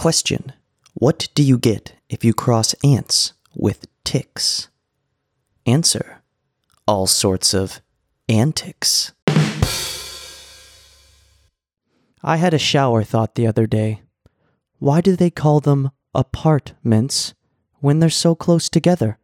Question What do you get if you cross ants with ticks? Answer All sorts of antics. I had a shower thought the other day. Why do they call them apartments when they're so close together?